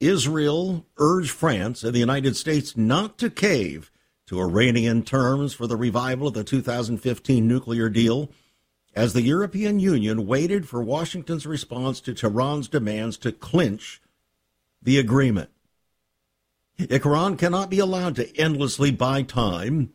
Israel urged France and the United States not to cave to Iranian terms for the revival of the 2015 nuclear deal as the European Union waited for Washington's response to Tehran's demands to clinch the agreement. Iran cannot be allowed to endlessly buy time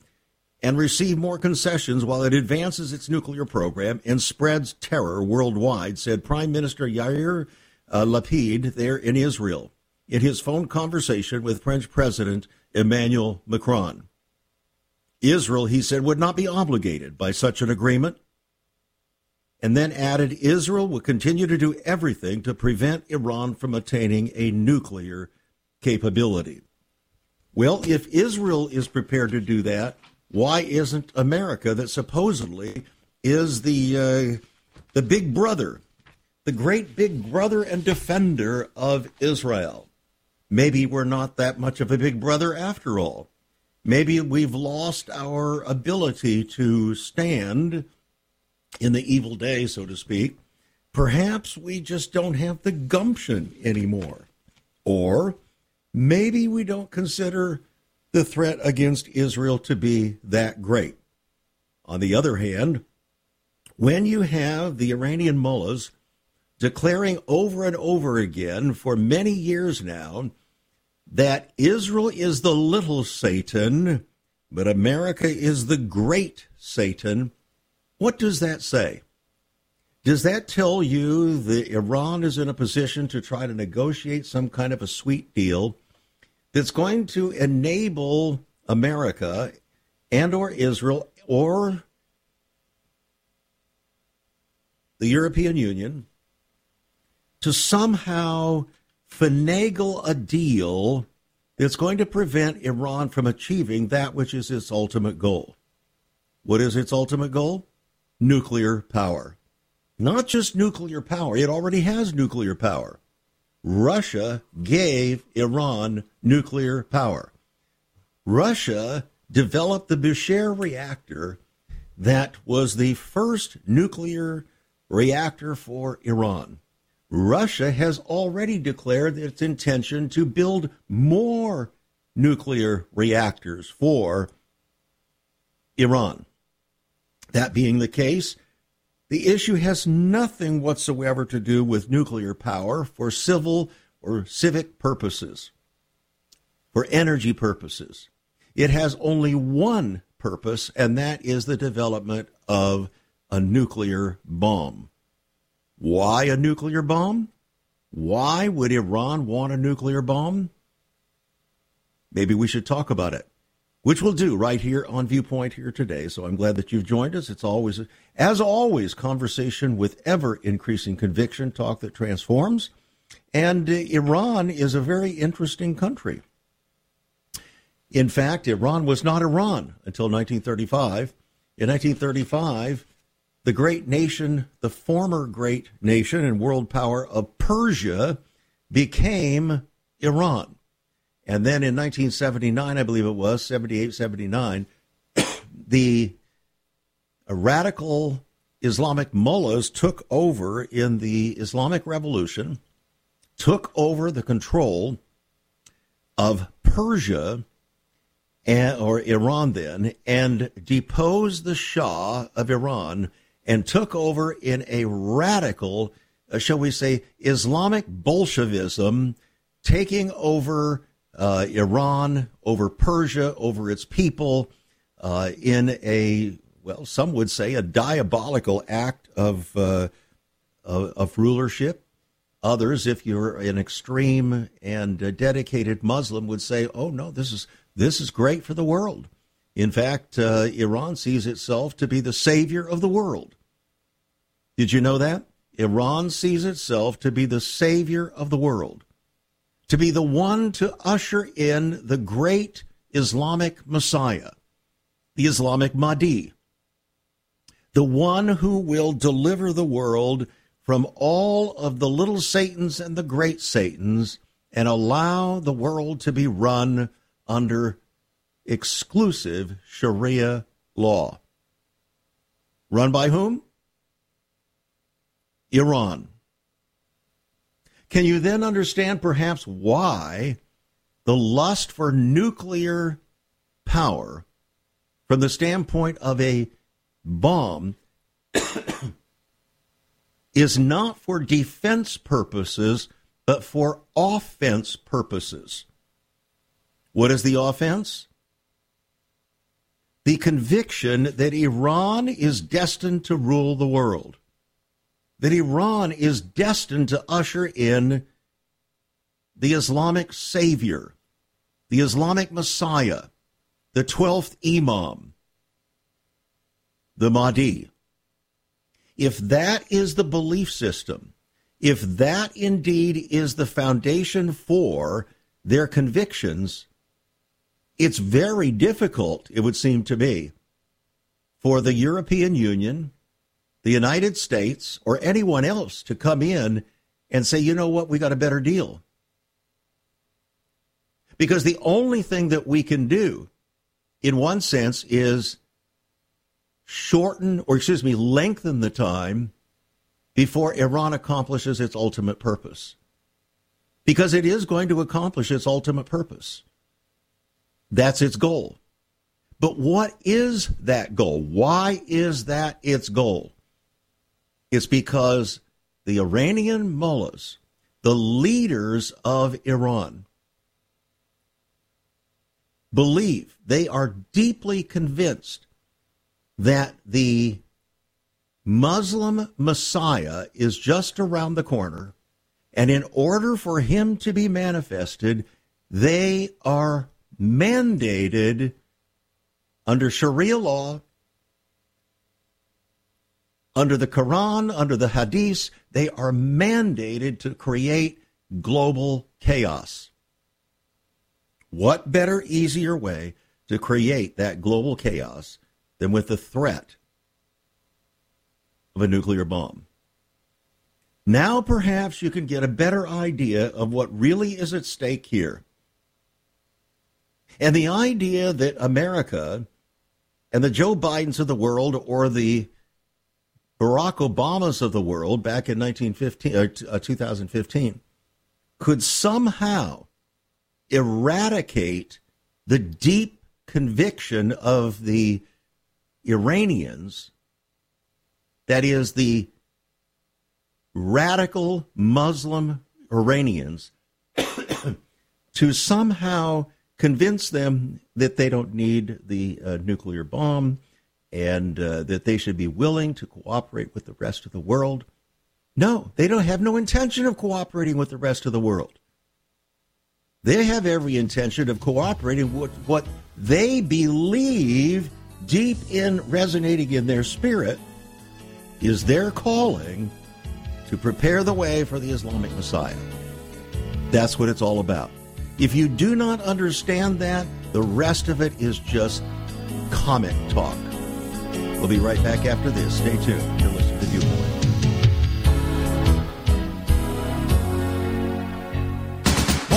and receive more concessions while it advances its nuclear program and spreads terror worldwide, said Prime Minister Yair uh, Lapid there in Israel in his phone conversation with French President Emmanuel Macron. Israel, he said, would not be obligated by such an agreement. And then added Israel will continue to do everything to prevent Iran from attaining a nuclear capability. Well, if Israel is prepared to do that, why isn't America, that supposedly is the uh, the big brother, the great big brother and defender of Israel? Maybe we're not that much of a big brother after all. Maybe we've lost our ability to stand in the evil day, so to speak. Perhaps we just don't have the gumption anymore. Or maybe we don't consider the threat against Israel to be that great. On the other hand, when you have the Iranian mullahs declaring over and over again for many years now that Israel is the little Satan, but America is the great Satan. What does that say? Does that tell you that Iran is in a position to try to negotiate some kind of a sweet deal that's going to enable America and or Israel or the European Union to somehow finagle a deal that's going to prevent Iran from achieving that which is its ultimate goal. What is its ultimate goal? Nuclear power. Not just nuclear power, it already has nuclear power. Russia gave Iran nuclear power. Russia developed the Bushehr reactor that was the first nuclear reactor for Iran. Russia has already declared its intention to build more nuclear reactors for Iran. That being the case, the issue has nothing whatsoever to do with nuclear power for civil or civic purposes, for energy purposes. It has only one purpose, and that is the development of a nuclear bomb. Why a nuclear bomb? Why would Iran want a nuclear bomb? Maybe we should talk about it, which we'll do right here on Viewpoint here today. So I'm glad that you've joined us. It's always, as always, conversation with ever increasing conviction, talk that transforms. And uh, Iran is a very interesting country. In fact, Iran was not Iran until 1935. In 1935, the great nation, the former great nation and world power of Persia, became Iran. And then in 1979, I believe it was, 78, 79, the radical Islamic mullahs took over in the Islamic Revolution, took over the control of Persia or Iran then, and deposed the Shah of Iran and took over in a radical, uh, shall we say, Islamic Bolshevism, taking over uh, Iran, over Persia, over its people, uh, in a, well, some would say a diabolical act of, uh, of, of, rulership. Others, if you're an extreme and dedicated Muslim, would say, oh, no, this is, this is great for the world. In fact, uh, Iran sees itself to be the savior of the world. Did you know that? Iran sees itself to be the savior of the world. to be the one to usher in the great Islamic Messiah, the Islamic Mahdi, the one who will deliver the world from all of the little Satans and the great Satans and allow the world to be run under exclusive Sharia law. Run by whom? Iran. Can you then understand perhaps why the lust for nuclear power, from the standpoint of a bomb, is not for defense purposes, but for offense purposes? What is the offense? The conviction that Iran is destined to rule the world that Iran is destined to usher in the Islamic savior, the Islamic Messiah, the 12th Imam, the Mahdi. If that is the belief system, if that indeed is the foundation for their convictions, it's very difficult, it would seem to me, for the European Union the United States or anyone else to come in and say, you know what, we got a better deal. Because the only thing that we can do, in one sense, is shorten, or excuse me, lengthen the time before Iran accomplishes its ultimate purpose. Because it is going to accomplish its ultimate purpose. That's its goal. But what is that goal? Why is that its goal? It's because the Iranian mullahs, the leaders of Iran, believe, they are deeply convinced that the Muslim Messiah is just around the corner. And in order for him to be manifested, they are mandated under Sharia law under the Quran, under the Hadith, they are mandated to create global chaos. What better, easier way to create that global chaos than with the threat of a nuclear bomb? Now, perhaps you can get a better idea of what really is at stake here. And the idea that America and the Joe Bidens of the world or the Barack Obama's of the world back in 1915, uh, 2015 could somehow eradicate the deep conviction of the Iranians, that is, the radical Muslim Iranians, to somehow convince them that they don't need the uh, nuclear bomb, and uh, that they should be willing to cooperate with the rest of the world. No, they don't have no intention of cooperating with the rest of the world. They have every intention of cooperating with what they believe deep in resonating in their spirit is their calling to prepare the way for the Islamic Messiah. That's what it's all about. If you do not understand that, the rest of it is just comic talk. We'll be right back after this. Stay tuned. You're listening to Viewpoint.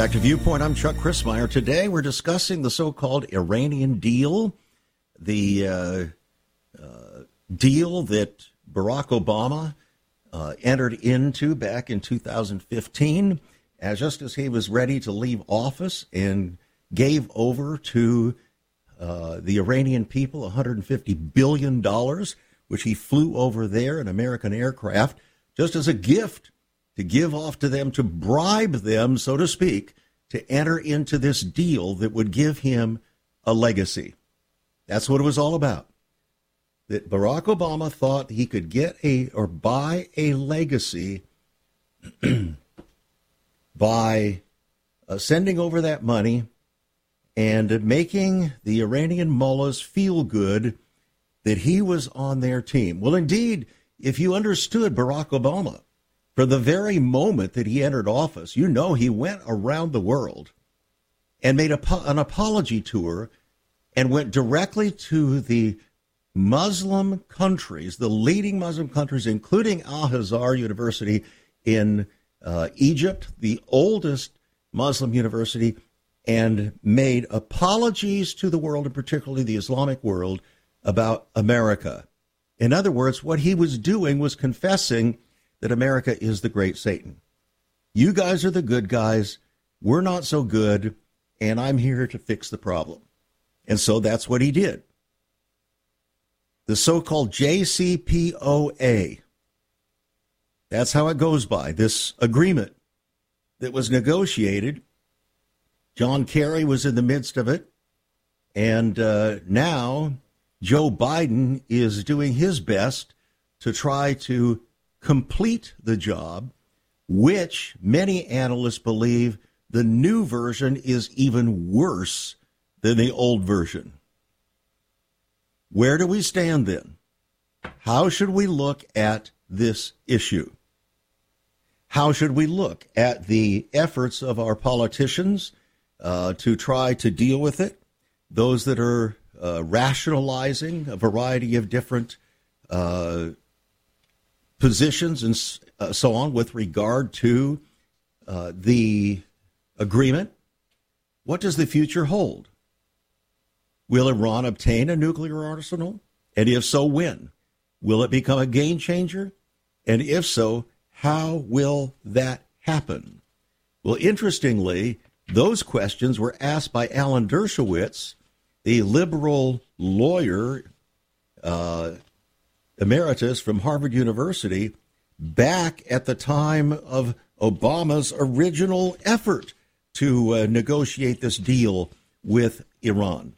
back to Viewpoint. I'm Chuck Crismier. Today we're discussing the so-called Iranian deal, the uh, uh, deal that Barack Obama uh, entered into back in 2015, as just as he was ready to leave office and gave over to uh, the Iranian people 150 billion dollars which he flew over there in American aircraft just as a gift to give off to them, to bribe them, so to speak, to enter into this deal that would give him a legacy. That's what it was all about. That Barack Obama thought he could get a or buy a legacy by uh, sending over that money and making the Iranian mullahs feel good that he was on their team. Well, indeed, if you understood Barack Obama, for the very moment that he entered office, you know he went around the world and made a, an apology tour and went directly to the Muslim countries, the leading Muslim countries, including Al Azhar University in uh, Egypt, the oldest Muslim university, and made apologies to the world, and particularly the Islamic world, about America. In other words, what he was doing was confessing that America is the great Satan. You guys are the good guys. We're not so good, and I'm here to fix the problem. And so that's what he did. The so called JCPOA. That's how it goes by, this agreement that was negotiated. John Kerry was in the midst of it. And uh, now Joe Biden is doing his best to try to complete the job, which many analysts believe the new version is even worse than the old version. Where do we stand then? How should we look at this issue? How should we look at the efforts of our politicians uh, to try to deal with it? Those that are uh, rationalizing a variety of different uh, positions and uh, so on with regard to uh, the agreement. What does the future hold? Will Iran obtain a nuclear arsenal? And if so, when? Will it become a game changer? And if so, how will that happen? Well, interestingly, those questions were asked by Alan Dershowitz, the liberal lawyer uh, emeritus from Harvard University, back at the time of Obama's original effort to uh, negotiate this deal with Iran.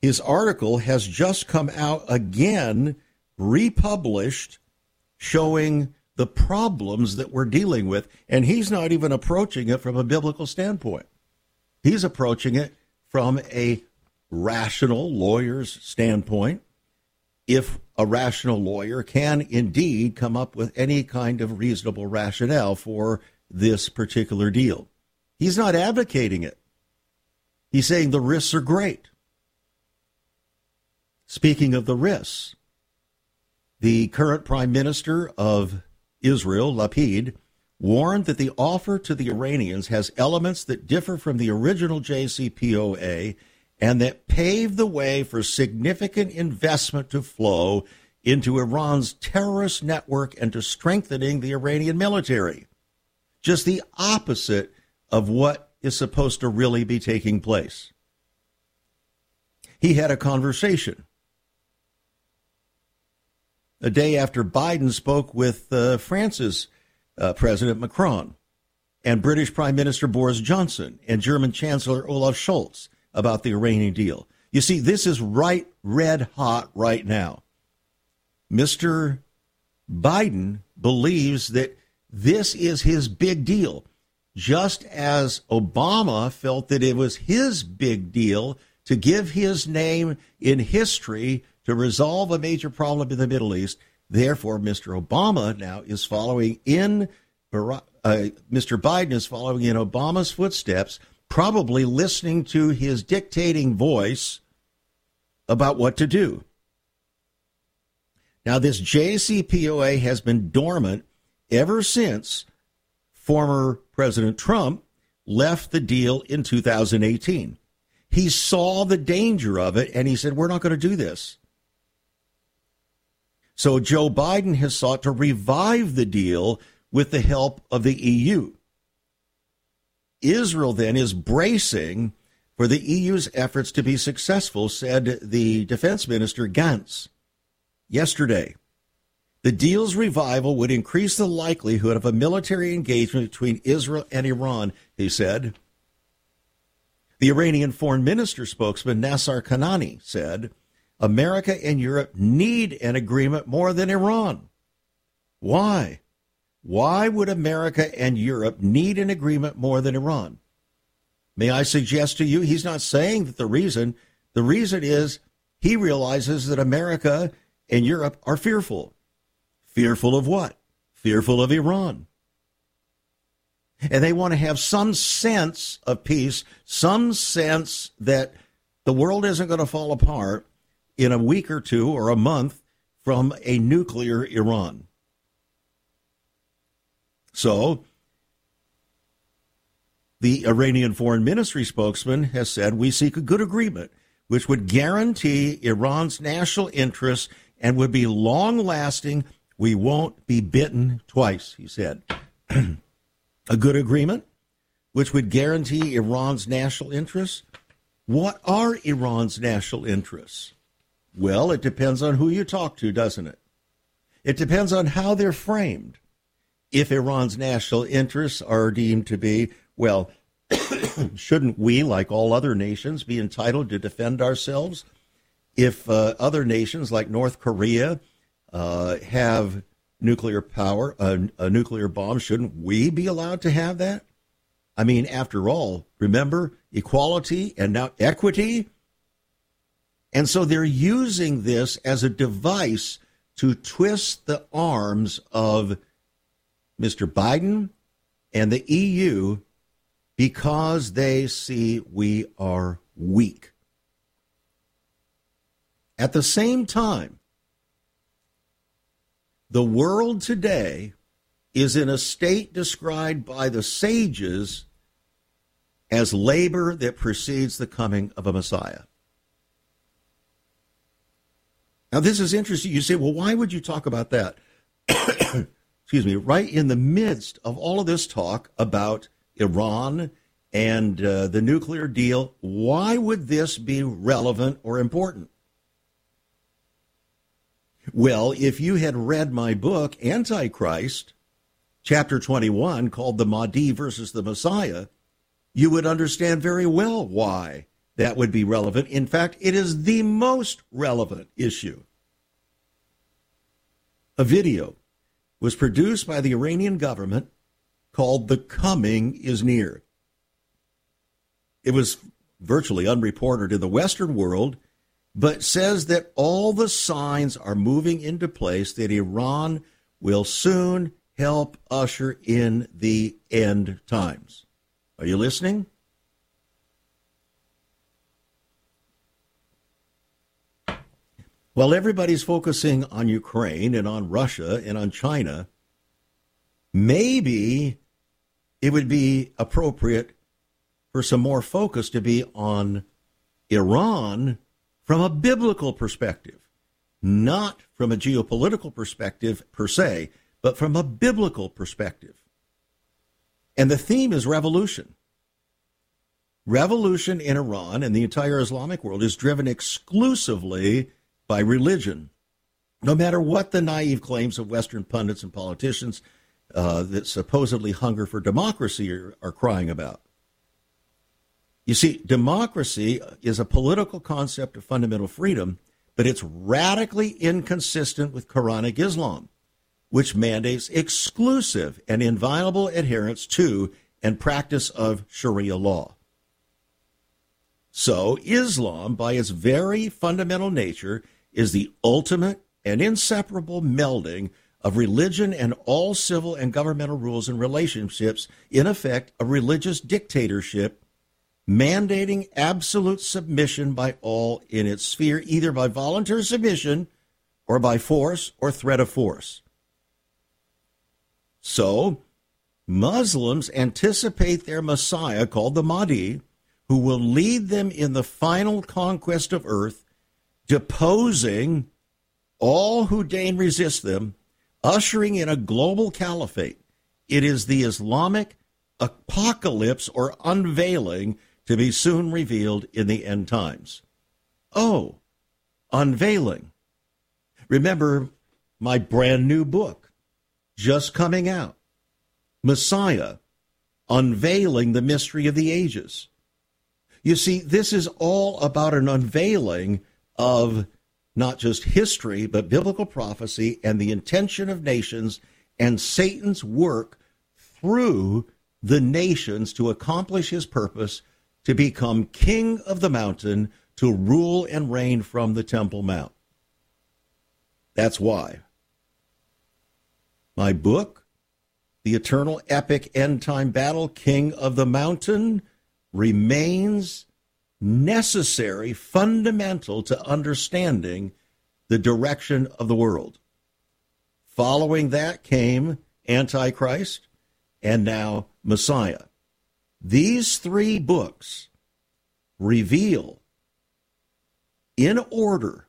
His article has just come out again, republished, showing the problems that we're dealing with. And he's not even approaching it from a biblical standpoint. He's approaching it from a rational lawyer's standpoint. If a rational lawyer can indeed come up with any kind of reasonable rationale for this particular deal, he's not advocating it. He's saying the risks are great. Speaking of the risks, the current prime minister of Israel, Lapid, warned that the offer to the Iranians has elements that differ from the original JCPOA and that paved the way for significant investment to flow into Iran's terrorist network and to strengthening the Iranian military. Just the opposite of what is supposed to really be taking place. He had a conversation a day after Biden spoke with uh, France's uh, President Macron and British Prime Minister Boris Johnson and German Chancellor Olaf Scholz about the Iranian deal. You see, this is right red hot right now. Mr. Biden believes that this is his big deal, just as Obama felt that it was his big deal to give his name in history to resolve a major problem in the Middle East. Therefore, Mr. Obama now is following in uh, Mr. Biden is following in Obama's footsteps, probably listening to his dictating voice about what to do. Now, this JCPOA has been dormant ever since former President Trump left the deal in 2018. He saw the danger of it and he said, We're not going to do this. So Joe Biden has sought to revive the deal with the help of the EU. Israel then is bracing for the EU's efforts to be successful, said the defense minister Gantz. yesterday. The deal's revival would increase the likelihood of a military engagement between Israel and Iran, he said. The Iranian foreign minister spokesman Nasser Kanaani said America and Europe need an agreement more than Iran. Why? Why would America and Europe need an agreement more than Iran? May I suggest to you, he's not saying that the reason, the reason is he realizes that America and Europe are fearful. Fearful of what? Fearful of Iran. And they want to have some sense of peace, some sense that the world isn't going to fall apart in a week or two or a month from a nuclear Iran. So, the Iranian foreign ministry spokesman has said we seek a good agreement which would guarantee Iran's national interests and would be long lasting. We won't be bitten twice, he said. a good agreement which would guarantee Iran's national interests. What are Iran's national interests? Well, it depends on who you talk to, doesn't it? It depends on how they're framed if Iran's national interests are deemed to be, well, shouldn't we, like all other nations, be entitled to defend ourselves? If uh, other nations like North Korea uh, have nuclear power, a, a nuclear bomb, shouldn't we be allowed to have that? I mean, after all, remember equality and now equity? And so they're using this as a device to twist the arms of Mr. Biden and the EU because they see we are weak. At the same time, the world today is in a state described by the sages as labor that precedes the coming of a Messiah. Now, this is interesting. You say, well, why would you talk about that? excuse me, right in the midst of all of this talk about Iran and uh, the nuclear deal, why would this be relevant or important? Well, if you had read my book, Antichrist, chapter 21, called The Mahdi versus the Messiah, you would understand very well why that would be relevant. In fact, it is the most relevant issue. A video was produced by the Iranian government called The Coming is Near. It was virtually unreported in the Western world, but says that all the signs are moving into place that Iran will soon help usher in the end times. Are you listening? While everybody's focusing on Ukraine and on Russia and on China, maybe it would be appropriate for some more focus to be on Iran from a biblical perspective, not from a geopolitical perspective per se, but from a biblical perspective. And the theme is revolution. Revolution in Iran and the entire Islamic world is driven exclusively by religion. No matter what the naive claims of Western pundits and politicians uh, that supposedly hunger for democracy are, are crying about. You see, democracy is a political concept of fundamental freedom, but it's radically inconsistent with Quranic Islam, which mandates exclusive and inviolable adherence to and practice of Sharia law. So, Islam, by its very fundamental nature, is the ultimate and inseparable melding of religion and all civil and governmental rules and relationships, in effect, a religious dictatorship mandating absolute submission by all in its sphere, either by voluntary submission or by force or threat of force. So, Muslims anticipate their Messiah, called the Mahdi, who will lead them in the final conquest of earth deposing all who deign resist them, ushering in a global caliphate. It is the Islamic apocalypse or unveiling to be soon revealed in the end times. Oh, unveiling. Remember my brand new book, just coming out Messiah, Unveiling the Mystery of the Ages. You see, this is all about an unveiling of not just history, but biblical prophecy and the intention of nations and Satan's work through the nations to accomplish his purpose to become king of the mountain, to rule and reign from the Temple Mount. That's why. My book, The Eternal Epic End Time Battle, King of the Mountain, remains necessary, fundamental to understanding the direction of the world. Following that came Antichrist and now Messiah. These three books reveal in order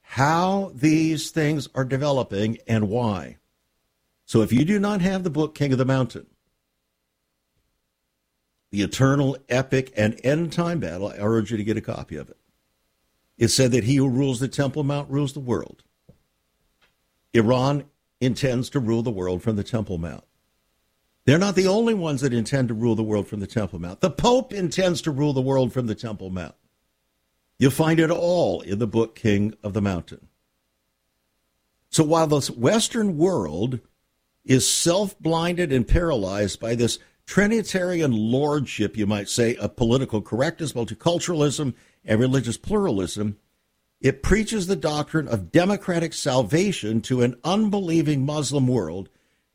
how these things are developing and why. So if you do not have the book King of the Mountain, the eternal, epic, and end time battle, I urge you to get a copy of it. It said that he who rules the Temple Mount rules the world. Iran intends to rule the world from the Temple Mount. They're not the only ones that intend to rule the world from the Temple Mount. The Pope intends to rule the world from the Temple Mount. You'll find it all in the book King of the Mountain. So while the Western world is self blinded and paralyzed by this Trinitarian lordship, you might say, of political correctness, multiculturalism, and religious pluralism, it preaches the doctrine of democratic salvation to an unbelieving Muslim world.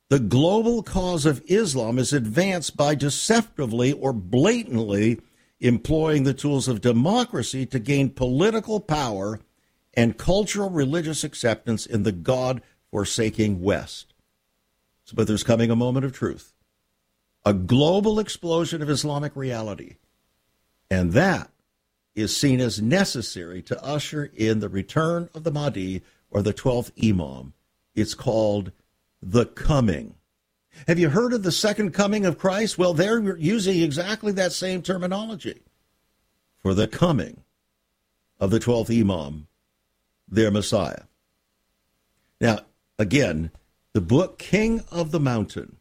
The global cause of Islam is advanced by deceptively or blatantly employing the tools of democracy to gain political power and cultural religious acceptance in the God forsaking West. But there's coming a moment of truth a global explosion of Islamic reality. And that is seen as necessary to usher in the return of the Mahdi or the 12th Imam. It's called the coming. Have you heard of the second coming of Christ? Well, they're using exactly that same terminology for the coming of the 12th Imam, their Messiah. Now, again, the book King of the Mountain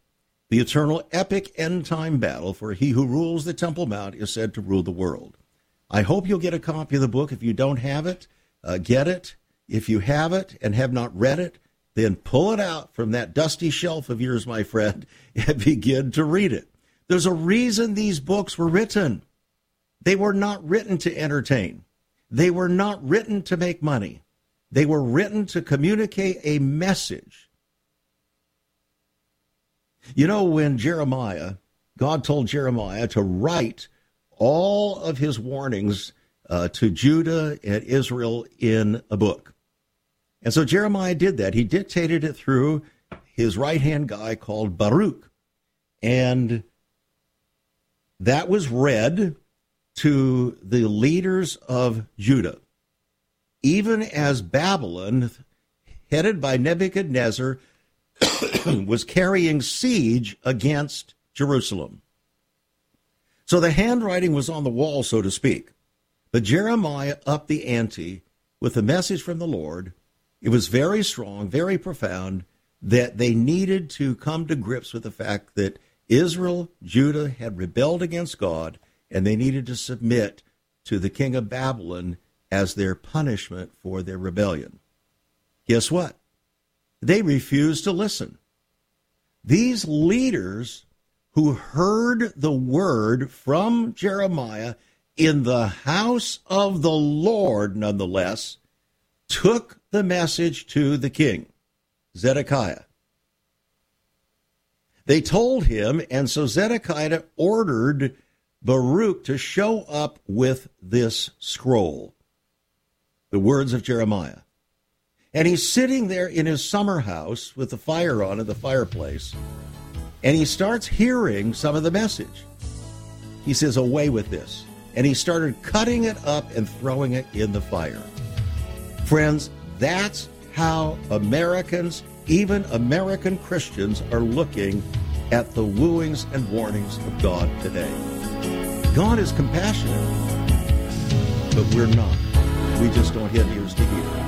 the eternal epic end time battle for he who rules the Temple Mount is said to rule the world. I hope you'll get a copy of the book. If you don't have it, uh, get it. If you have it and have not read it, then pull it out from that dusty shelf of yours, my friend, and begin to read it. There's a reason these books were written. They were not written to entertain. They were not written to make money. They were written to communicate a message you know, when Jeremiah, God told Jeremiah to write all of his warnings uh, to Judah and Israel in a book. And so Jeremiah did that. He dictated it through his right hand guy called Baruch. And that was read to the leaders of Judah. Even as Babylon, headed by Nebuchadnezzar, was carrying siege against Jerusalem. So the handwriting was on the wall, so to speak. But Jeremiah upped the ante with a message from the Lord. It was very strong, very profound, that they needed to come to grips with the fact that Israel, Judah had rebelled against God, and they needed to submit to the king of Babylon as their punishment for their rebellion. Guess what? They refused to listen. These leaders who heard the word from Jeremiah in the house of the Lord, nonetheless, took the message to the king, Zedekiah. They told him, and so Zedekiah ordered Baruch to show up with this scroll, the words of Jeremiah. And he's sitting there in his summer house with the fire on at the fireplace, and he starts hearing some of the message. He says, Away with this. And he started cutting it up and throwing it in the fire. Friends, that's how Americans, even American Christians, are looking at the wooings and warnings of God today. God is compassionate, but we're not. We just don't have ears to hear.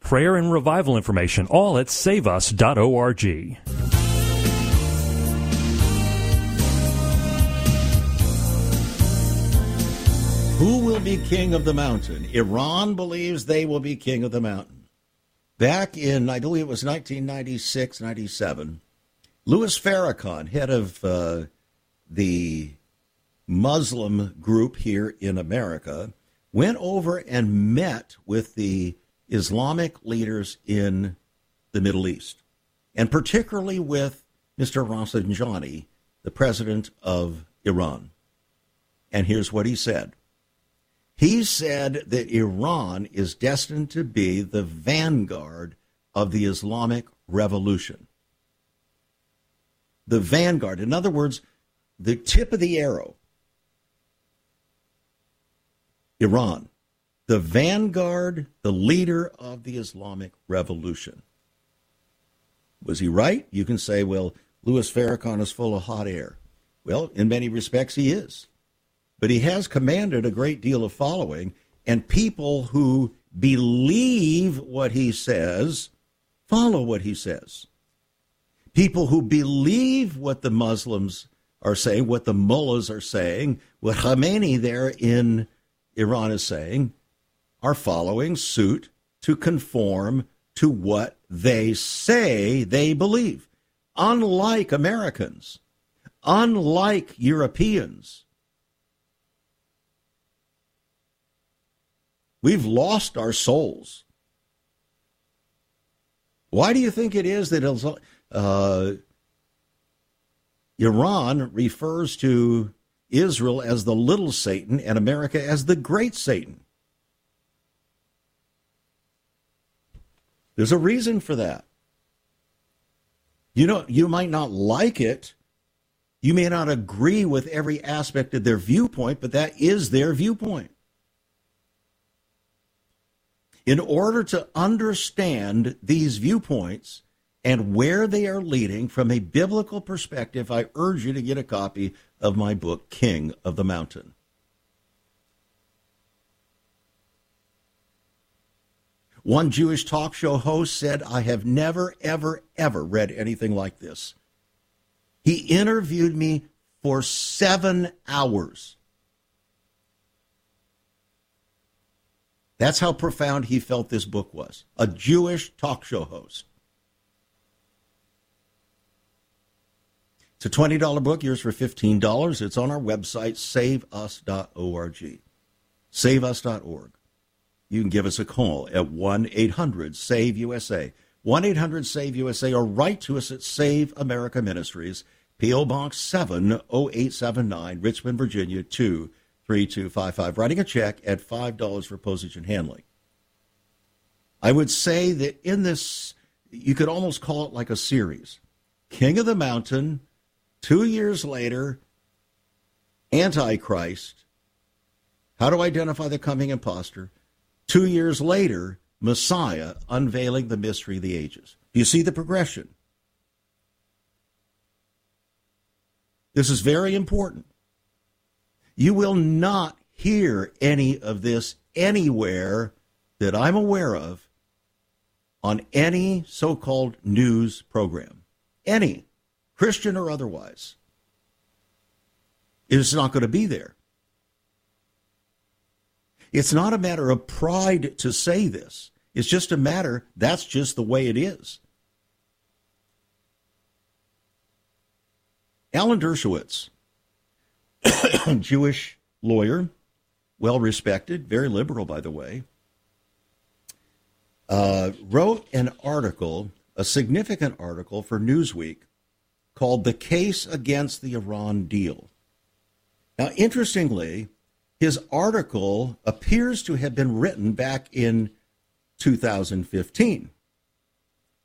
prayer and revival information, all at saveus.org. Who will be king of the mountain? Iran believes they will be king of the mountain. Back in, I believe it was 1996, 97, Louis Farrakhan, head of uh, the Muslim group here in America, went over and met with the Islamic leaders in the Middle East, and particularly with Mr. Rafsanjani, the president of Iran. And here's what he said. He said that Iran is destined to be the vanguard of the Islamic revolution. The vanguard, in other words, the tip of the arrow. Iran the vanguard, the leader of the Islamic revolution. Was he right? You can say, well, Louis Farrakhan is full of hot air. Well, in many respects, he is. But he has commanded a great deal of following, and people who believe what he says follow what he says. People who believe what the Muslims are saying, what the mullahs are saying, what Khamenei there in Iran is saying, are following suit to conform to what they say they believe. Unlike Americans, unlike Europeans, we've lost our souls. Why do you think it is that uh, Iran refers to Israel as the little Satan and America as the great Satan? There's a reason for that. You know, you might not like it. You may not agree with every aspect of their viewpoint, but that is their viewpoint. In order to understand these viewpoints and where they are leading from a biblical perspective, I urge you to get a copy of my book, King of the Mountain. One Jewish talk show host said, I have never, ever, ever read anything like this. He interviewed me for seven hours. That's how profound he felt this book was. A Jewish talk show host. It's a $20 book, yours for $15. It's on our website, saveus.org. Saveus.org you can give us a call at 1 800 SAVE USA. 1 800 SAVE USA or write to us at Save America Ministries, P.O. Box 70879, Richmond, Virginia 23255. Writing a check at $5 for postage and handling. I would say that in this, you could almost call it like a series King of the Mountain, two years later, Antichrist, how to identify the coming impostor, Two years later, Messiah unveiling the mystery of the ages. Do you see the progression? This is very important. You will not hear any of this anywhere that I'm aware of on any so called news program. Any, Christian or otherwise. It's not going to be there. It's not a matter of pride to say this. It's just a matter, that's just the way it is. Alan Dershowitz, Jewish lawyer, well respected, very liberal, by the way, uh, wrote an article, a significant article for Newsweek called The Case Against the Iran Deal. Now, interestingly, his article appears to have been written back in 2015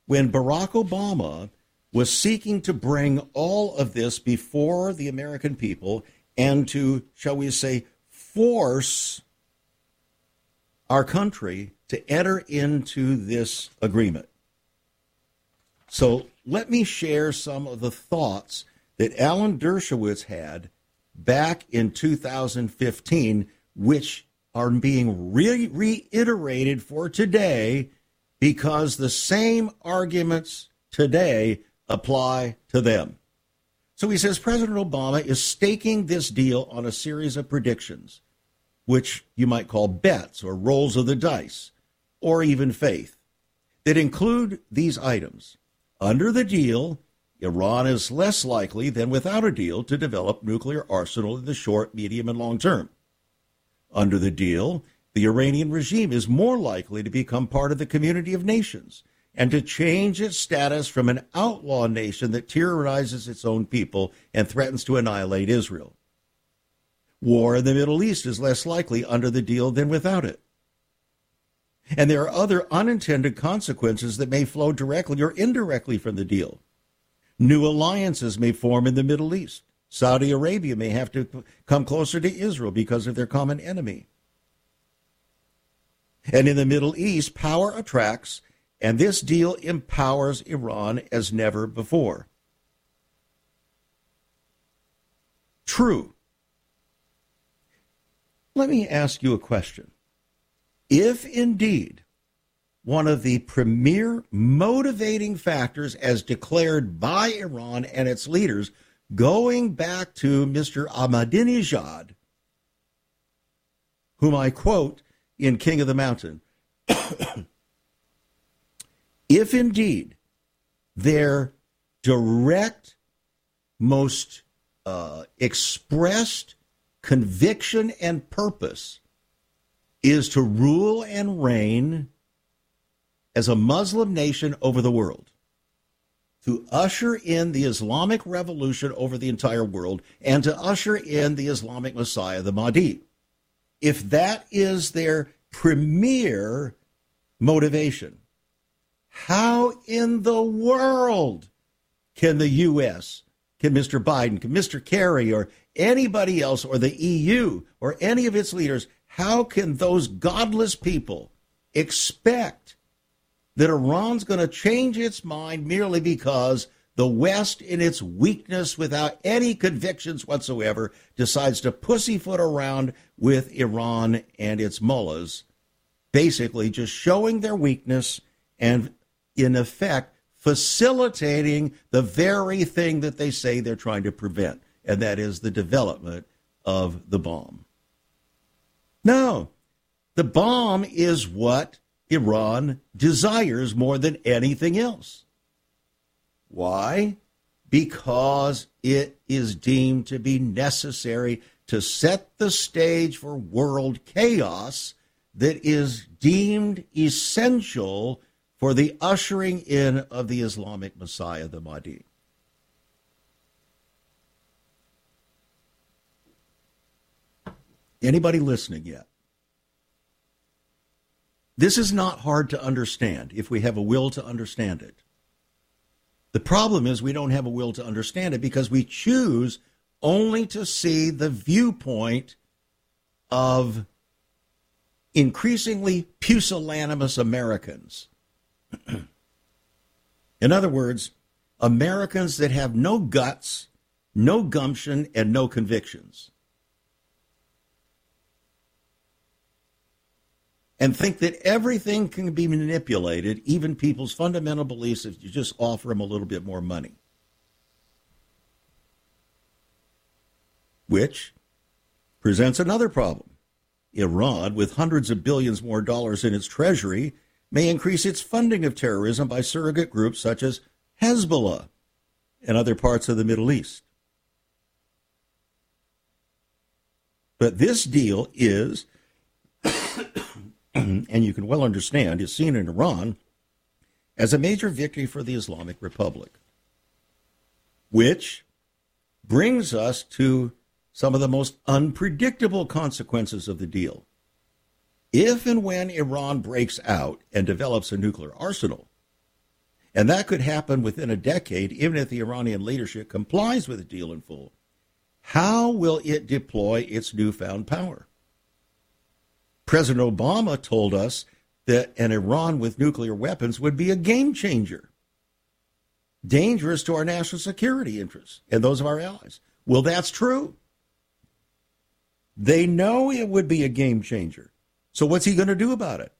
when Barack Obama was seeking to bring all of this before the American people and to, shall we say, force our country to enter into this agreement. So let me share some of the thoughts that Alan Dershowitz had back in 2015, which are being re- reiterated for today because the same arguments today apply to them. So he says President Obama is staking this deal on a series of predictions, which you might call bets or rolls of the dice, or even faith, that include these items. Under the deal, Iran is less likely than without a deal to develop nuclear arsenal in the short, medium, and long term. Under the deal, the Iranian regime is more likely to become part of the community of nations and to change its status from an outlaw nation that terrorizes its own people and threatens to annihilate Israel. War in the Middle East is less likely under the deal than without it. And there are other unintended consequences that may flow directly or indirectly from the deal. New alliances may form in the Middle East. Saudi Arabia may have to come closer to Israel because of their common enemy. And in the Middle East, power attracts, and this deal empowers Iran as never before. True. Let me ask you a question. If indeed one of the premier motivating factors, as declared by Iran and its leaders, going back to Mr. Ahmadinejad, whom I quote in King of the Mountain. if indeed their direct, most uh, expressed conviction and purpose is to rule and reign as a Muslim nation over the world, to usher in the Islamic revolution over the entire world, and to usher in the Islamic Messiah, the Mahdi if that is their premier motivation, how in the world can the U.S., can Mr. Biden, can Mr. Kerry, or anybody else, or the EU, or any of its leaders, how can those godless people expect that Iran's going to change its mind merely because the West, in its weakness, without any convictions whatsoever, decides to pussyfoot around with Iran and its mullahs, basically just showing their weakness and, in effect, facilitating the very thing that they say they're trying to prevent, and that is the development of the bomb. No, the bomb is what Iran desires more than anything else. Why? Because it is deemed to be necessary to set the stage for world chaos that is deemed essential for the ushering in of the Islamic Messiah, the Mahdi. Anybody listening yet? This is not hard to understand if we have a will to understand it. The problem is we don't have a will to understand it because we choose only to see the viewpoint of increasingly pusillanimous Americans. In other words, Americans that have no guts, no gumption, and no convictions. and think that everything can be manipulated, even people's fundamental beliefs, if you just offer them a little bit more money. Which presents another problem. Iran, with hundreds of billions more dollars in its treasury, may increase its funding of terrorism by surrogate groups such as Hezbollah and other parts of the Middle East. But this deal is and you can well understand, is seen in Iran as a major victory for the Islamic Republic, which brings us to some of the most unpredictable consequences of the deal. If and when Iran breaks out and develops a nuclear arsenal, and that could happen within a decade, even if the Iranian leadership complies with the deal in full, how will it deploy its newfound power? President Obama told us that an Iran with nuclear weapons would be a game changer, dangerous to our national security interests and those of our allies. Well, that's true. They know it would be a game changer. So, what's he going to do about it?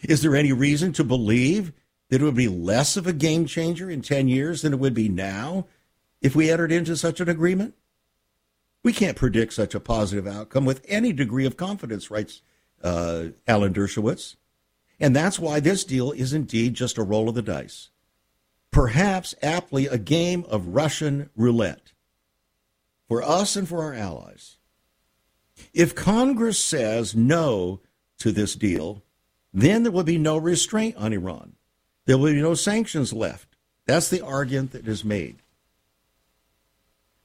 Is there any reason to believe that it would be less of a game changer in 10 years than it would be now if we entered into such an agreement? We can't predict such a positive outcome with any degree of confidence, writes uh, Alan Dershowitz. And that's why this deal is indeed just a roll of the dice. Perhaps aptly a game of Russian roulette for us and for our allies. If Congress says no to this deal, then there will be no restraint on Iran. There will be no sanctions left. That's the argument that is made.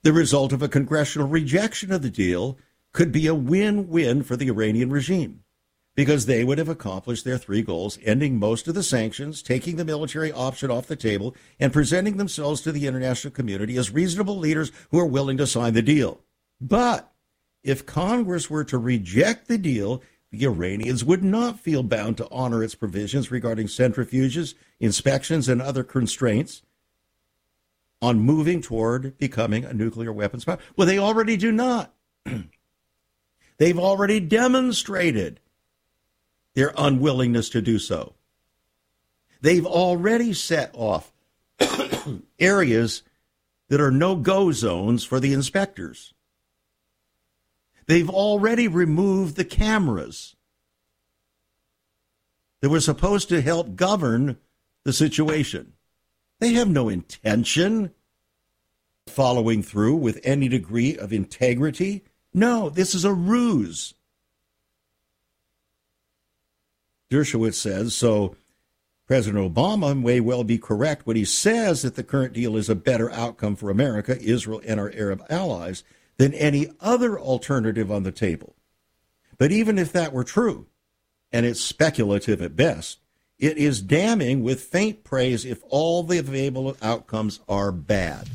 The result of a congressional rejection of the deal could be a win win for the Iranian regime because they would have accomplished their three goals ending most of the sanctions, taking the military option off the table, and presenting themselves to the international community as reasonable leaders who are willing to sign the deal. But if Congress were to reject the deal, the Iranians would not feel bound to honor its provisions regarding centrifuges, inspections, and other constraints on moving toward becoming a nuclear weapons power. Well, they already do not. They've already demonstrated their unwillingness to do so. They've already set off areas that are no go zones for the inspectors. They've already removed the cameras that were supposed to help govern the situation. They have no intention of following through with any degree of integrity. No, this is a ruse. Dershowitz says so. President Obama may well be correct when he says that the current deal is a better outcome for America, Israel, and our Arab allies than any other alternative on the table. But even if that were true, and it's speculative at best, it is damning with faint praise if all the available outcomes are bad.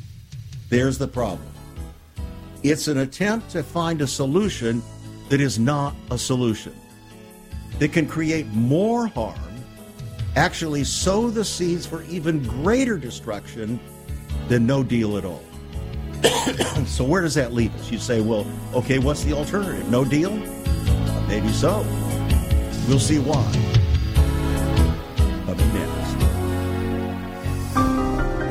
There's the problem. It's an attempt to find a solution that is not a solution, that can create more harm, actually sow the seeds for even greater destruction than no deal at all. so, where does that leave us? You say, well, okay, what's the alternative? No deal? Maybe so. We'll see why.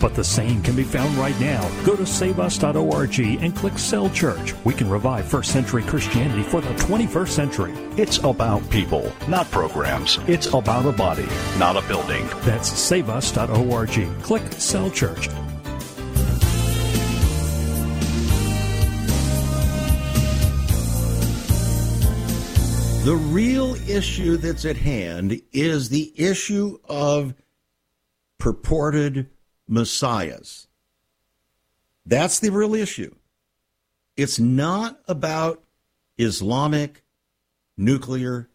But the same can be found right now. Go to saveus.org and click Cell Church. We can revive first century Christianity for the 21st century. It's about people, not programs. It's about a body, not a building. That's saveus.org. Click Cell Church. The real issue that's at hand is the issue of purported messiahs. That's the real issue. It's not about Islamic nuclear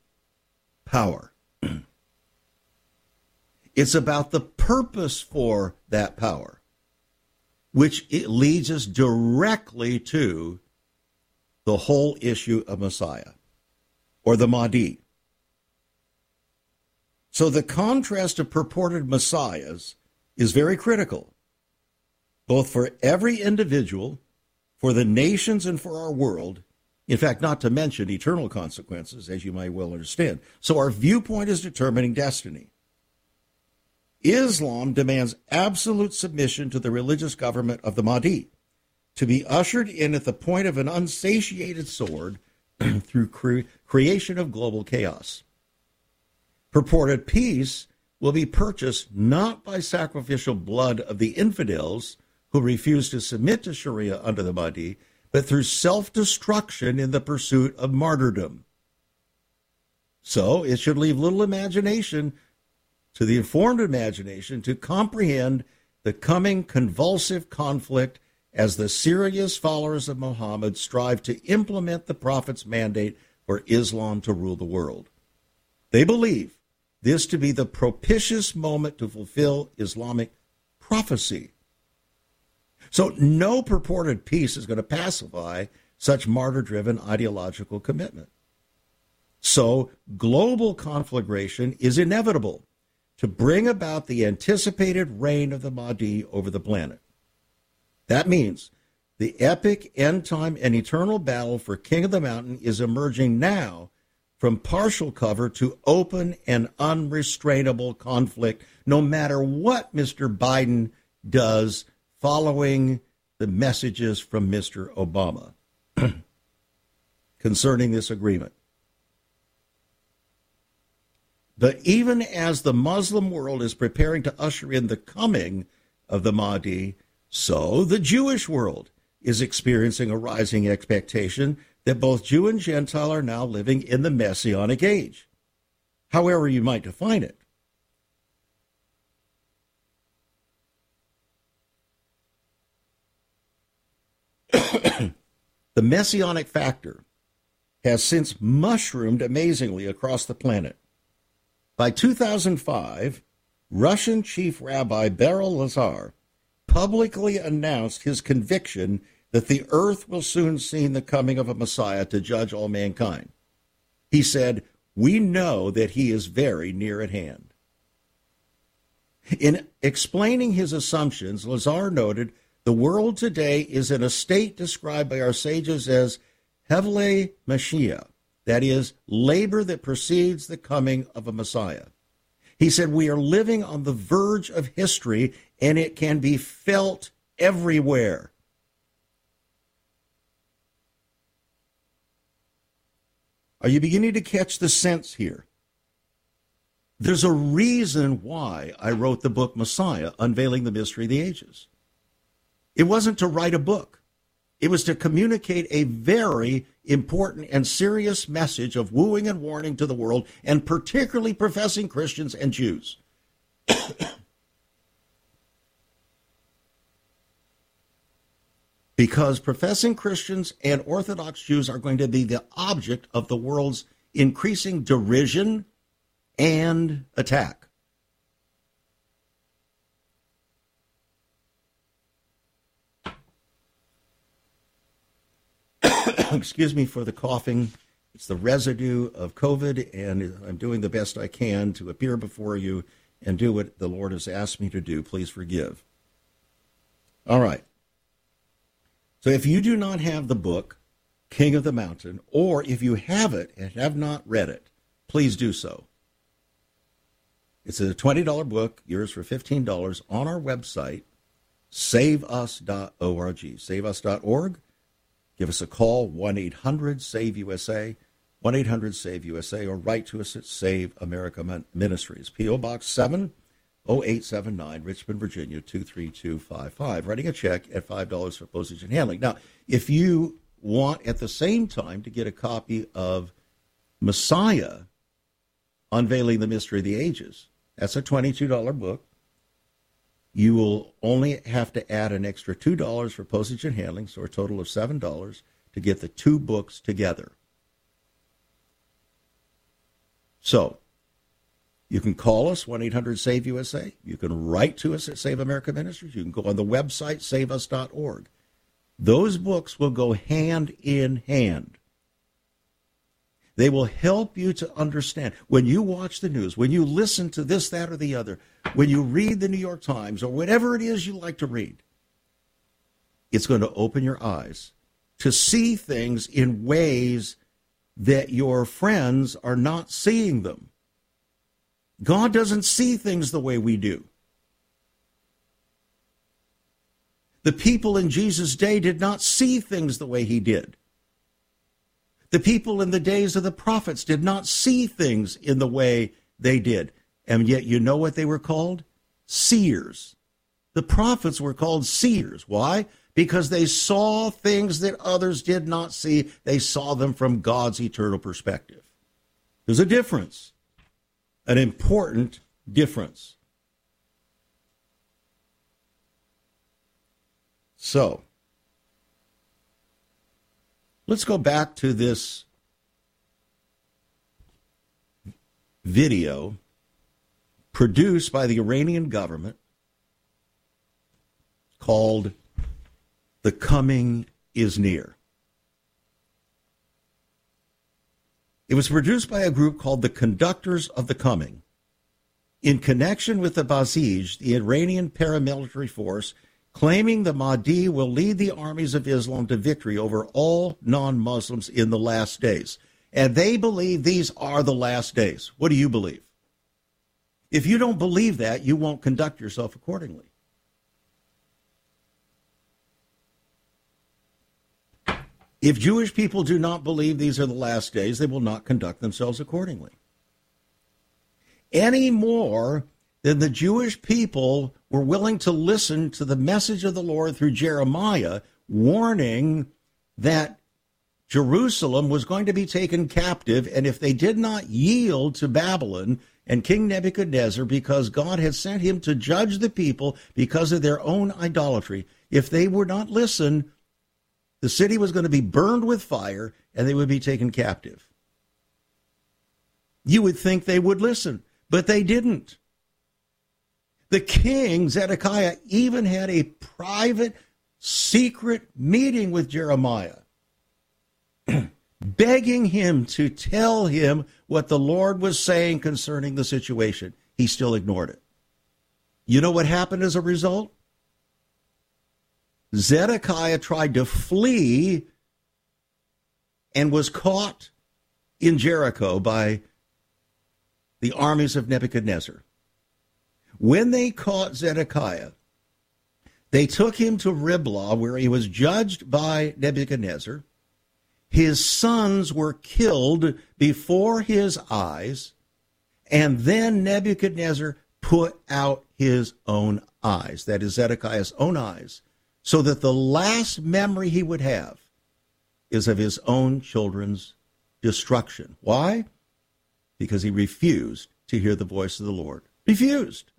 power. it's about the purpose for that power, which it leads us directly to the whole issue of Messiah or the Mahdi. So the contrast of purported messiahs is very critical, both for every individual, for the nations, and for our world. In fact, not to mention eternal consequences, as you might well understand. So our viewpoint is determining destiny. Islam demands absolute submission to the religious government of the Mahdi, to be ushered in at the point of an unsatiated sword through cre- creation of global chaos. Purported peace will be purchased not by sacrificial blood of the infidels who refuse to submit to Sharia under the Mahdi, but through self destruction in the pursuit of martyrdom. So it should leave little imagination to the informed imagination to comprehend the coming convulsive conflict as the serious followers of Muhammad strive to implement the Prophet's mandate for Islam to rule the world. They believe this to be the propitious moment to fulfill Islamic prophecy. So, no purported peace is going to pacify such martyr driven ideological commitment. So, global conflagration is inevitable to bring about the anticipated reign of the Mahdi over the planet. That means the epic end time and eternal battle for King of the Mountain is emerging now from partial cover to open and unrestrainable conflict, no matter what Mr. Biden does following the messages from Mr. Obama concerning this agreement. But even as the Muslim world is preparing to usher in the coming of the Mahdi, so the Jewish world is experiencing a rising expectation that both Jew and Gentile are now living in the Messianic age, however you might define it. the Messianic factor has since mushroomed amazingly across the planet. By 2005, Russian Chief Rabbi Berel Lazar publicly announced his conviction that the earth will soon see the coming of a Messiah to judge all mankind. He said, We know that he is very near at hand. In explaining his assumptions, Lazar noted the world today is in a state described by our sages as Hevle Mashiach, that is, labor that precedes the coming of a Messiah. He said, We are living on the verge of history, and it can be felt everywhere. Are you beginning to catch the sense here? There's a reason why I wrote the book Messiah, Unveiling the Mystery of the Ages. It wasn't to write a book, it was to communicate a very important and serious message of wooing and warning to the world, and particularly professing Christians and Jews. Because professing Christians and Orthodox Jews are going to be the object of the world's increasing derision and attack. Excuse me for the coughing. It's the residue of COVID, and I'm doing the best I can to appear before you and do what the Lord has asked me to do. Please forgive. All right. So if you do not have the book, King of the Mountain, or if you have it and have not read it, please do so. It's a $20 book, yours for $15 on our website, saveus.org. Saveus.org. Give us a call, 1 800 SAVE USA, 1 800 SAVE USA, or write to us at Save America Ministries, P.O. Box 7 0879, Richmond, Virginia 23255. Writing a check at $5 for postage and handling. Now, if you want at the same time to get a copy of Messiah, Unveiling the Mystery of the Ages, that's a $22 book. You will only have to add an extra $2 for postage and handling, so a total of $7 to get the two books together. So, you can call us, 1 800 SAVE USA. You can write to us at Save America Ministries. You can go on the website, saveus.org. Those books will go hand in hand. They will help you to understand. When you watch the news, when you listen to this, that, or the other, when you read the New York Times or whatever it is you like to read, it's going to open your eyes to see things in ways that your friends are not seeing them. God doesn't see things the way we do. The people in Jesus' day did not see things the way he did. The people in the days of the prophets did not see things in the way they did. And yet, you know what they were called? Seers. The prophets were called seers. Why? Because they saw things that others did not see. They saw them from God's eternal perspective. There's a difference, an important difference. So, Let's go back to this video produced by the Iranian government called The Coming is Near. It was produced by a group called the Conductors of the Coming in connection with the Basij, the Iranian paramilitary force claiming the Mahdi will lead the armies of Islam to victory over all non Muslims in the last days. And they believe these are the last days. What do you believe? If you don't believe that, you won't conduct yourself accordingly. If Jewish people do not believe these are the last days, they will not conduct themselves accordingly. Any more than the Jewish people were willing to listen to the message of the Lord through Jeremiah, warning that Jerusalem was going to be taken captive, and if they did not yield to Babylon and King Nebuchadnezzar, because God had sent him to judge the people because of their own idolatry, if they would not listen, the city was going to be burned with fire and they would be taken captive. You would think they would listen, but they didn't. The king, Zedekiah, even had a private, secret meeting with Jeremiah, begging him to tell him what the Lord was saying concerning the situation. He still ignored it. You know what happened as a result? Zedekiah tried to flee and was caught in Jericho by the armies of Nebuchadnezzar. When they caught Zedekiah, they took him to Riblah, where he was judged by Nebuchadnezzar. His sons were killed before his eyes, and then Nebuchadnezzar put out his own eyes, that is, Zedekiah's own eyes, so that the last memory he would have is of his own children's destruction. Why? Because he refused to hear the voice of the Lord. Refused.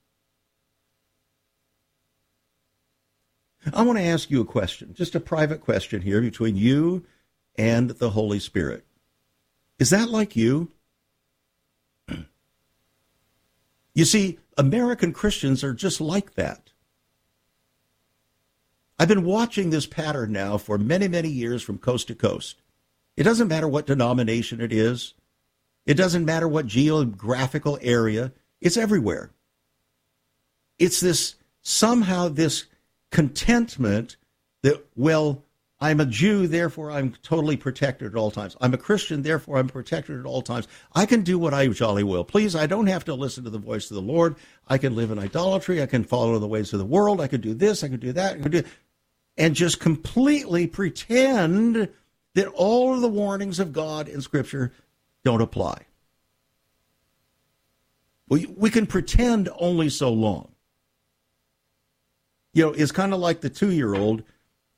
I want to ask you a question, just a private question here between you and the Holy Spirit. Is that like you? You see, American Christians are just like that. I've been watching this pattern now for many, many years from coast to coast. It doesn't matter what denomination it is, it doesn't matter what geographical area, it's everywhere. It's this somehow this contentment that, well, I'm a Jew, therefore I'm totally protected at all times. I'm a Christian, therefore I'm protected at all times. I can do what I jolly will. Please, I don't have to listen to the voice of the Lord. I can live in idolatry. I can follow the ways of the world. I can do this. I can do that. I can do, and just completely pretend that all of the warnings of God in Scripture don't apply. We, we can pretend only so long you know, it's kind of like the two year old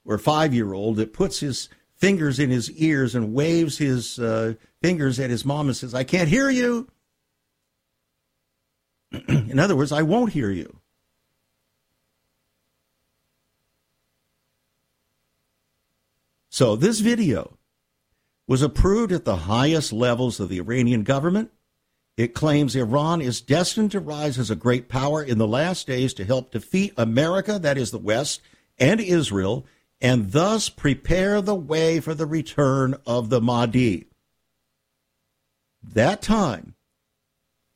or five year old that puts his fingers in his ears and waves his uh, fingers at his mom and says, I can't hear you. in other words, I won't hear you. So, this video was approved at the highest levels of the Iranian government it claims Iran is destined to rise as a great power in the last days to help defeat America, that is the West, and Israel and thus prepare the way for the return of the Mahdi. That time,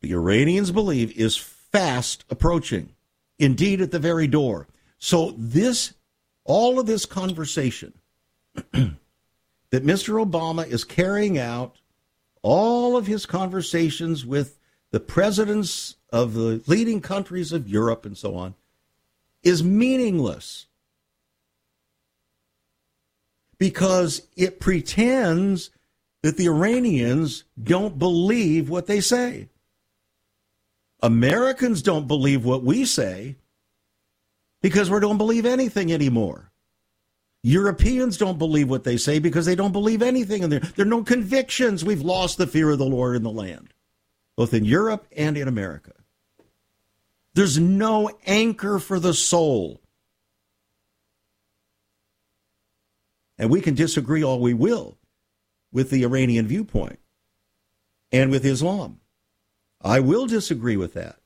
the Iranians believe, is fast approaching, indeed at the very door. So this, all of this conversation that Mr. Obama is carrying out, all of his conversations with the presidents of the leading countries of Europe and so on, is meaningless because it pretends that the Iranians don't believe what they say. Americans don't believe what we say because we don't believe anything anymore. Europeans don't believe what they say because they don't believe anything in there. There are no convictions. We've lost the fear of the Lord in the land, both in Europe and in America. There's no anchor for the soul. And we can disagree all we will with the Iranian viewpoint and with Islam. I will disagree with that.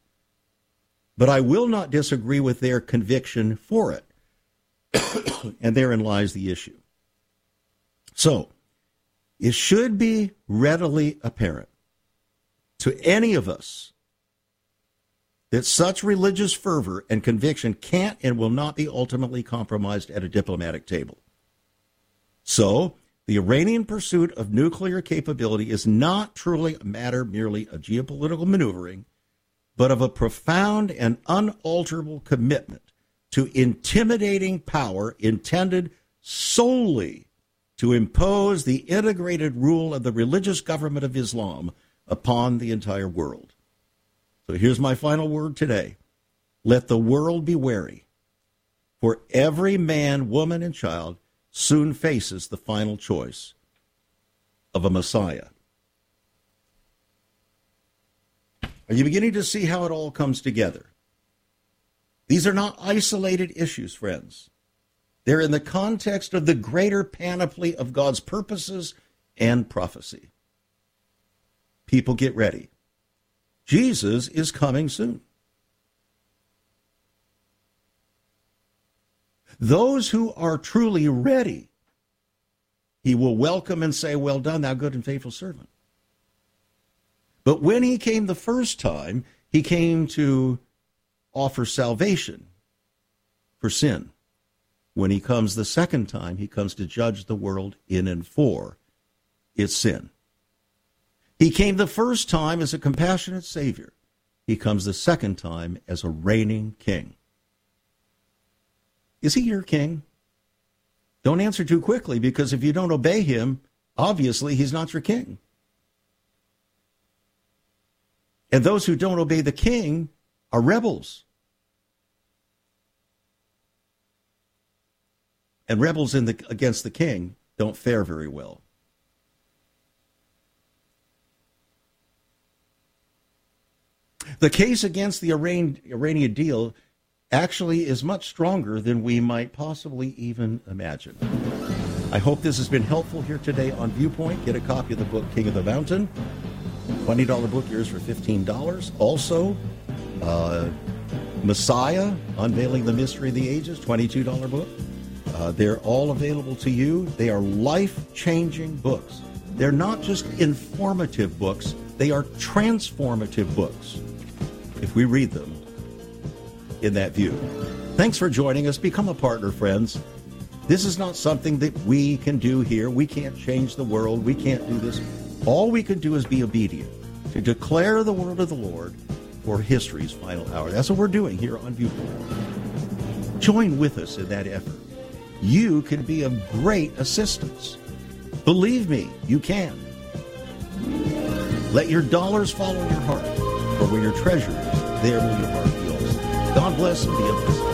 But I will not disagree with their conviction for it. and therein lies the issue. So, it should be readily apparent to any of us that such religious fervor and conviction can't and will not be ultimately compromised at a diplomatic table. So, the Iranian pursuit of nuclear capability is not truly a matter merely of geopolitical maneuvering, but of a profound and unalterable commitment to intimidating power intended solely to impose the integrated rule of the religious government of Islam upon the entire world. So here's my final word today. Let the world be wary, for every man, woman, and child soon faces the final choice of a Messiah. Are you beginning to see how it all comes together? These are not isolated issues, friends. They're in the context of the greater panoply of God's purposes and prophecy. People get ready. Jesus is coming soon. Those who are truly ready, he will welcome and say, Well done, thou good and faithful servant. But when he came the first time, he came to offer salvation for sin. When he comes the second time, he comes to judge the world in and for its sin. He came the first time as a compassionate Savior. He comes the second time as a reigning King. Is he your king? Don't answer too quickly because if you don't obey him, obviously he's not your king. And those who don't obey the king are rebels. And rebels in the, against the king don't fare very well. The case against the Iran, Iranian deal actually is much stronger than we might possibly even imagine. I hope this has been helpful here today on Viewpoint. Get a copy of the book King of the Mountain. $20 book yours for $15. Also, uh, Messiah, Unveiling the Mystery of the Ages, $22 book. Uh, they're all available to you. They are life changing books. They're not just informative books, they are transformative books if we read them in that view. Thanks for joining us. Become a partner, friends. This is not something that we can do here. We can't change the world. We can't do this. All we can do is be obedient to declare the word of the Lord for history's final hour. That's what we're doing here on Viewpoint. Join with us in that effort. You can be of great assistance. Believe me, you can. Let your dollars follow your heart, for where your treasure is, there will your heart be also. God bless and be a blessing.